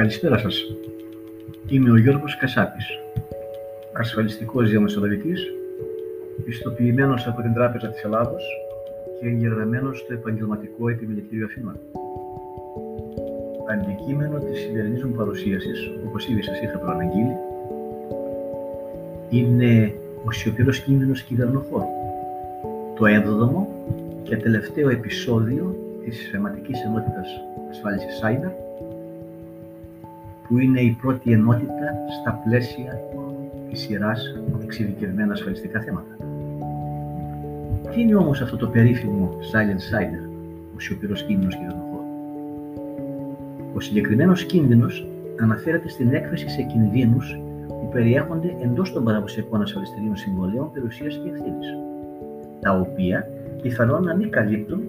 Καλησπέρα σας. Είμαι ο Γιώργος Κασάπης, ασφαλιστικός διαμεσολαβητής, πιστοποιημένος από την Τράπεζα της Ελλάδος και εγγεγραμμένος στο Επαγγελματικό Επιμελητήριο Αθηνών. Αντικείμενο της σημερινής μου παρουσίασης, όπως ήδη σας είχα προαναγγείλει, είναι ο σιωπηρός κίνδυνος κυβερνοχώρου, το έβδομο και τελευταίο επεισόδιο της θεματικής ενότητας ασφάλισης Cyber, που είναι η πρώτη ενότητα στα πλαίσια της σειράς εξειδικευμένα ασφαλιστικά θέματα. Τι είναι όμως αυτό το περίφημο Silent Cyber, ο σιωπηρός κίνδυνος κυβερνοχώρου. Ο συγκεκριμένος κίνδυνος αναφέρεται στην έκφραση σε κινδύνους που περιέχονται εντός των παραδοσιακών ασφαλιστικών συμβολέων περιουσίας και ευθύνης, τα οποία πιθανόν να μην καλύπτουν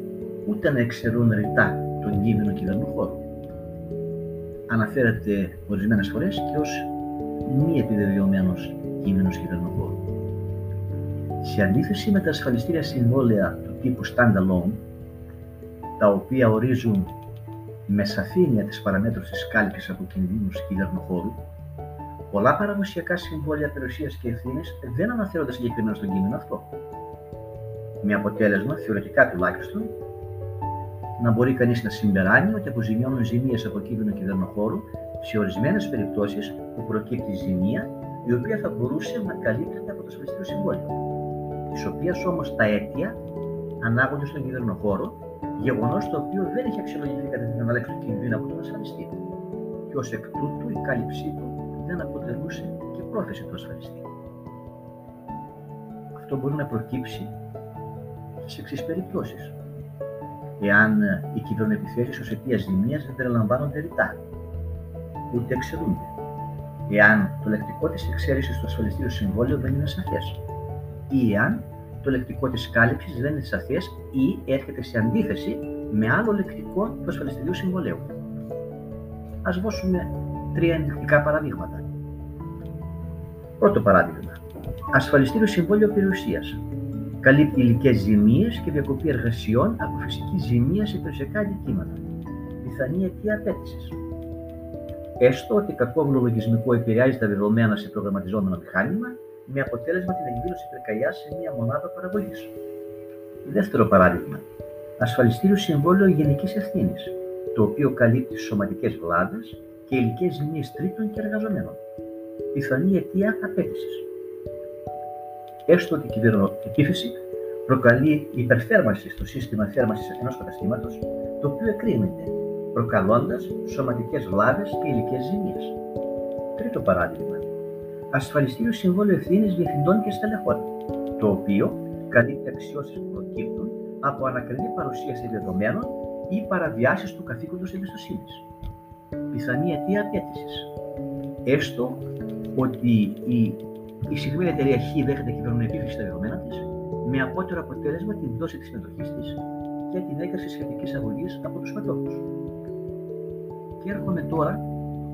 ούτε να εξαιρούν ρητά τον κίνδυνο κυβερνοχώρου. Αναφέρεται ορισμένες φορές και ως μη επιβεβαιωμένος κίνδυνος κυβερνοχώρου. Σε αντίθεση με τα ασφαλιστήρια συμβόλαια του τύπου standalone, τα οποία ορίζουν με σαφήνεια τις παραμέτρους της κάλυψης από κινδύνους κυβερνοχώρου, πολλά παραδοσιακά συμβόλαια περιουσίας και ευθύνης δεν αναφέρονται συγκεκριμένα στον κείμενο αυτό. Με αποτέλεσμα, θεωρητικά τουλάχιστον, να μπορεί κανείς να συμπεράνει ότι αποζημιώνουν ζημίες από κίνδυνο κυβερνοχώρου σε ορισμένες περιπτώσεις που προκύπτει ζημία η οποία θα μπορούσε να καλύπτεται από το ασφαλιστικό συμβόλαιο, της οποίας όμως τα αίτια ανάγονται στον κυβερνοχώρο, γεγονός το οποίο δεν έχει αξιολογηθεί κατά την ανάληψη του κινδύνου από τον ασφαλιστή. Και ως εκ τούτου η κάλυψή του δεν αποτελούσε και πρόθεση του ασφαλιστή. Αυτό μπορεί να προκύψει σε εξής περιπτώσεις εάν ε, οι κυβερνοεπιθέσεις ως αιτίας ζημίας δεν περιλαμβάνονται ρητά, ούτε εξαιρούνται, εάν το λεκτικό της εξαίρεσης του ασφαλιστήριου συμβόλαιο δεν είναι σαφές, ή εάν το λεκτικό της κάλυψης δεν είναι σαφές ή έρχεται σε αντίθεση με άλλο λεκτικό του ασφαλιστηρίου συμβολέου. Α δώσουμε τρία ενδεικτικά παραδείγματα. Πρώτο παράδειγμα. Ασφαλιστήριο συμβόλαιο περιουσίας Καλύπτει υλικές ζημίες και διακοπή εργασιών από φυσική ζημία σε περιουσιακά αντικείμενα. Πιθανή αιτία απέτησης. Έστω ότι κακόβουλο λογισμικό επηρεάζει τα δεδομένα σε προγραμματιζόμενο μηχάνημα, με αποτέλεσμα την εκδήλωση πυρκαγιάς σε μια μονάδα παραγωγής. Δεύτερο παράδειγμα. Ασφαλιστήριο συμβόλαιο γενικής ευθύνης, το οποίο καλύπτει σωματικές βλάβες και υλικές ζημίες τρίτων και εργαζομένων. Πιθανή αιτία απέτησης έστω ότι η κυβερνοεπίθεση προκαλεί υπερθέρμανση στο σύστημα θέρμανσης ενός καταστήματος, το οποίο εκρίνεται, προκαλώντας σωματικές βλάβες και υλικές ζημίες. Τρίτο παράδειγμα. Ασφαλιστήριο συμβόλαιο ευθύνης διευθυντών και στελεχών, το οποίο καλύπτει αξιώσεις που προκύπτουν από ανακριβή παρουσίαση δεδομένων ή παραβιάσεις του καθήκοντος εμπιστοσύνης. Πιθανή αιτία απέτησης. Έστω ότι η η συγκεκριμένη εταιρεία Χ δέχεται κυβερνοεπίθεση στα δεδομένα της, με απότερο αποτέλεσμα την πτώση της συμμετοχής της και την έγκριση σχετικής αγωγής από τους μετόχους. Και έρχομαι τώρα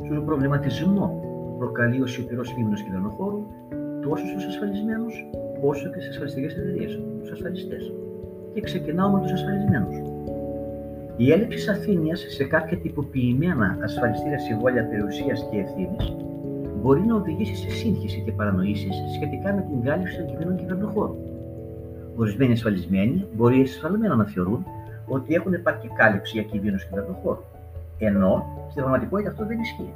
στον προβληματισμό που προκαλεί ο σιωπηρός κίνδυνος κυβερνοχώρου τόσο στους ασφαλισμένους όσο και στις ασφαλιστικές εταιρείες, του ασφαλιστές. Και ξεκινάω με τους ασφαλισμένους. Η έλλειψη σαφήνειας σε κάποια τυποποιημένα ασφαλιστήρια συμβόλαια περιουσίας και ευθύνης μπορεί να οδηγήσει σε σύγχυση και παρανοήσεις σχετικά με την κάλυψη των κινδύνων κυβερνοχώρου. Ορισμένοι ασφαλισμένοι μπορεί εσφαλμένα να θεωρούν ότι έχουν επαρκή κάλυψη για κινδύνου κυβερνοχώρου, ενώ στην πραγματικότητα αυτό δεν ισχύει.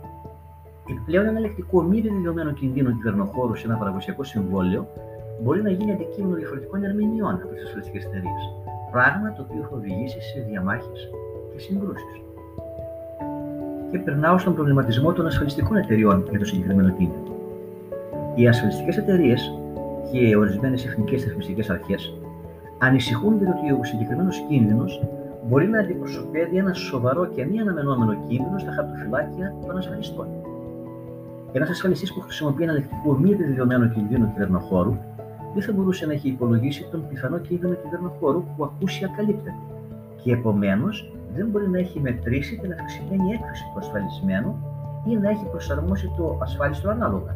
Επιπλέον, ένα λεκτικό μη δεδομένο κινδύνων κυβερνοχώρου σε ένα παραδοσιακό συμβόλαιο μπορεί να γίνει αντικείμενο διαφορετικών ερμηνεών από τις ασφαλιστικές εταιρείες, πράγμα το οποίο θα οδηγήσει σε διαμάχες και συγκρούσεις και περνάω στον προβληματισμό των ασφαλιστικών εταιριών για το συγκεκριμένο κίνδυνο. Οι ασφαλιστικές εταιρείες και ορισμένες εθνικές ρυθμιστικές αρχές ανησυχούν διότι ο συγκεκριμένος κίνδυνος μπορεί να αντιπροσωπεύει ένα σοβαρό και μη αναμενόμενο κίνδυνο στα χαρτοφυλάκια των ασφαλιστών. Ένας ασφαλιστής που χρησιμοποιεί ένα λεκτικό μη δεδομένο κινδύνο κυβερνοχώρου δεν θα μπορούσε να έχει υπολογίσει τον πιθανό κίνδυνο κυβερνοχώρου που ακούσια καλύπτεται και επομένως δεν μπορεί να έχει μετρήσει την αυξημένη έκφραση του ασφαλισμένου ή να έχει προσαρμόσει το ασφάλιστο ανάλογα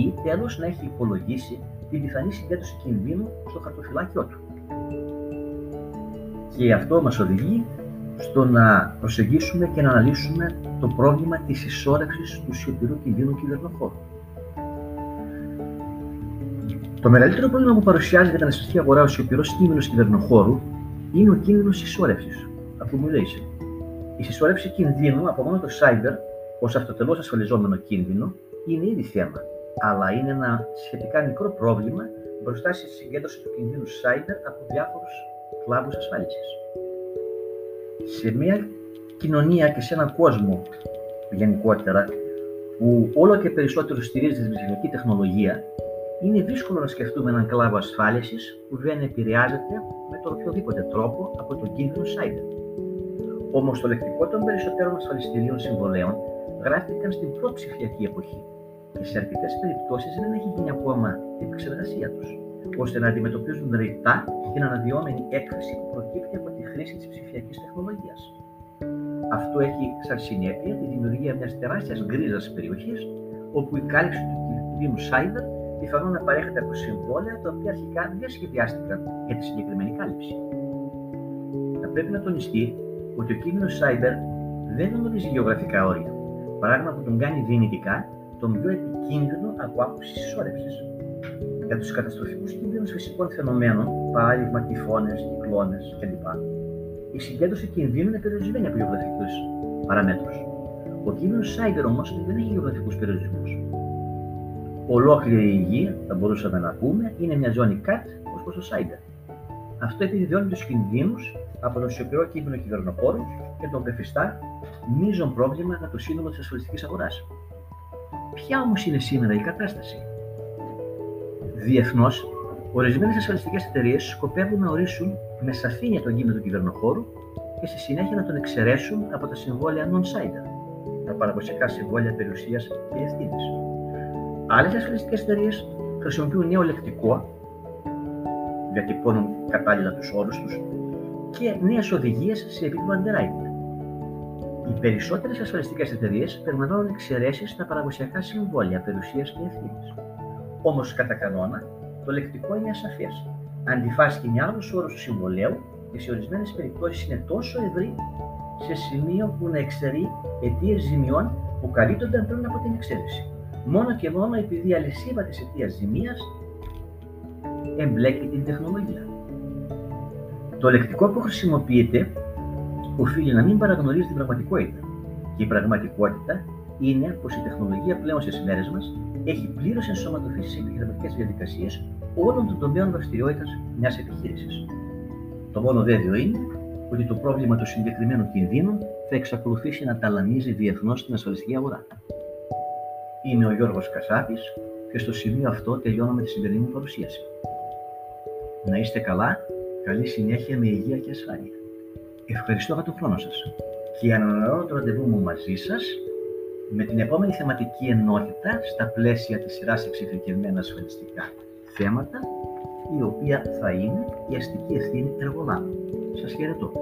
ή τέλος να έχει υπολογίσει την πιθανή συγκέντρωση κινδύνου στο χαρτοφυλάκιό του. Και αυτό μας οδηγεί στο να προσεγγίσουμε και να αναλύσουμε το πρόβλημα της ισόρρευσης του σιωπηρού κινδύνου κυβερνοχώρου. Το μεγαλύτερο πρόβλημα που παρουσιάζει για την ασφαλιστική αγορά ο σιωπηρός κίνδυνο κυβερνοχώρου είναι ο κίνδυνος συσσόρευση, accumulation. Η συσσόρευση κινδύνου από μόνο το cyber ως αυτοτελώς ασφαλιζόμενο κίνδυνο είναι ήδη θέμα, αλλά είναι ένα σχετικά μικρό πρόβλημα μπροστά στη συγκέντρωση του κινδύνου cyber από διάφορους κλάδους ασφάλισης. Σε μια κοινωνία και σε έναν κόσμο γενικότερα που όλο και περισσότερο στηρίζεται στη ψηφιακή τεχνολογία, είναι δύσκολο να σκεφτούμε έναν κλάδο ασφάλισης που δεν επηρεάζεται με τον οποιοδήποτε τρόπο από τον κίνδυνο cyber. Όμω το λεκτικό των περισσότερων ασφαλιστηρίων συμβολέων γράφτηκαν στην ψηφιακή εποχή και σε αρκετές περιπτώσεις δεν έχει γίνει ακόμα η επεξεργασία τους, ώστε να αντιμετωπίζουν ρητά την αναδυόμενη έκθεση που προκύπτει από τη χρήση της ψηφιακής τεχνολογίας. Αυτό έχει σαν συνέπεια τη δημιουργία μιας τεράστιας γκρίζας περιοχής, όπου η κάλυψη του κινδύνου cyber πιθανόν να παρέχεται από συμβόλαια τα οποία αρχικά δεν σχεδιάστηκαν για τη συγκεκριμένη κάλυψη. Θα πρέπει να τονιστεί ότι ο κίνδυνο cyber δεν γνωρίζει γεωγραφικά όρια, πράγμα που τον κάνει δυνητικά τον πιο επικίνδυνο από άποψη συσσόρευσης. Για τους καταστροφικούς κινδύνους φυσικών φαινομένων, παράδειγμα τυφώνες, κυκλώνες κλπ., η συγκέντρωση κινδύνου είναι περιορισμένη από γεωγραφικούς παραμέτρους. Ο κίνδυνο cyber όμως δεν έχει γεωγραφικούς περιορισμούς. Ολόκληρη η γη, θα μπορούσαμε να πούμε, είναι μια ζώνη ΚΑΤ ως προς το cyber. Αυτό επιβεβαιώνει τους κινδύνους από τον σιωπηρό κίνδυνο κυβερνοπόρου και τον καθιστά μείζον πρόβλημα για το σύνολο της ασφαλιστικής αγοράς. Ποια όμως είναι σήμερα η κατάσταση; Διεθνώς, ορισμένες ασφαλιστικές εταιρείες σκοπεύουν να ορίσουν με σαφήνεια τον κίνδυνο του κυβερνοχώρου και στη συνέχεια να τον εξαιρέσουν από τα συμβόλαια non-cyber, τα παραδοσιακά συμβόλαια περιουσίας και ευθύνης. Άλλες ασφαλιστικές εταιρείες χρησιμοποιούν νέο λεκτικό, διατυπώνουν κατάλληλα τους όρους τους και νέες οδηγίες σε επίπεδο underwriting. Οι περισσότερες ασφαλιστικές εταιρείες περιλαμβάνουν εξαιρέσεις στα παραδοσιακά συμβόλαια περιουσίας και ευθύνης. Όμως, κατά κανόνα, το λεκτικό είναι ασαφές. Αντιφάσκει με άλλους όρους του συμβολέου και σε ορισμένες περιπτώσεις είναι τόσο ευρύ σε σημείο που να εξαιρεί αιτίες ζημιών που καλύπτονται πριν από την εξαίρεση. Μόνο και μόνο επειδή η αλυσίδα της αιτίας ζημίας εμπλέκει την τεχνολογία. Το λεκτικό που χρησιμοποιείται οφείλει να μην παραγνωρίζει την πραγματικότητα. Και η πραγματικότητα είναι πως η τεχνολογία πλέον στις μέρες μας έχει πλήρως ενσωματωθεί στι επιχειρηματικέ διαδικασίες όλων των τομέων δραστηριότητας μιας επιχείρησης. Το μόνο βέβαιο είναι ότι το πρόβλημα του συγκεκριμένου κινδύνου θα εξακολουθήσει να ταλανίζει διεθνώς στην ασφαλιστική αγορά. Είμαι ο Γιώργος Κασάπης και στο σημείο αυτό τελειώνω με τη σημερινή μου παρουσίαση. Να είστε καλά, καλή συνέχεια με υγεία και ασφάλεια. Ευχαριστώ για τον χρόνο σας και ανανεώ το ραντεβού μου μαζί σας με την επόμενη θεματική ενότητα στα πλαίσια της σειράς εξειδικευμένα ασφαλιστικά θέματα η οποία θα είναι η αστική ευθύνη εργολάβου. Σας χαιρετώ.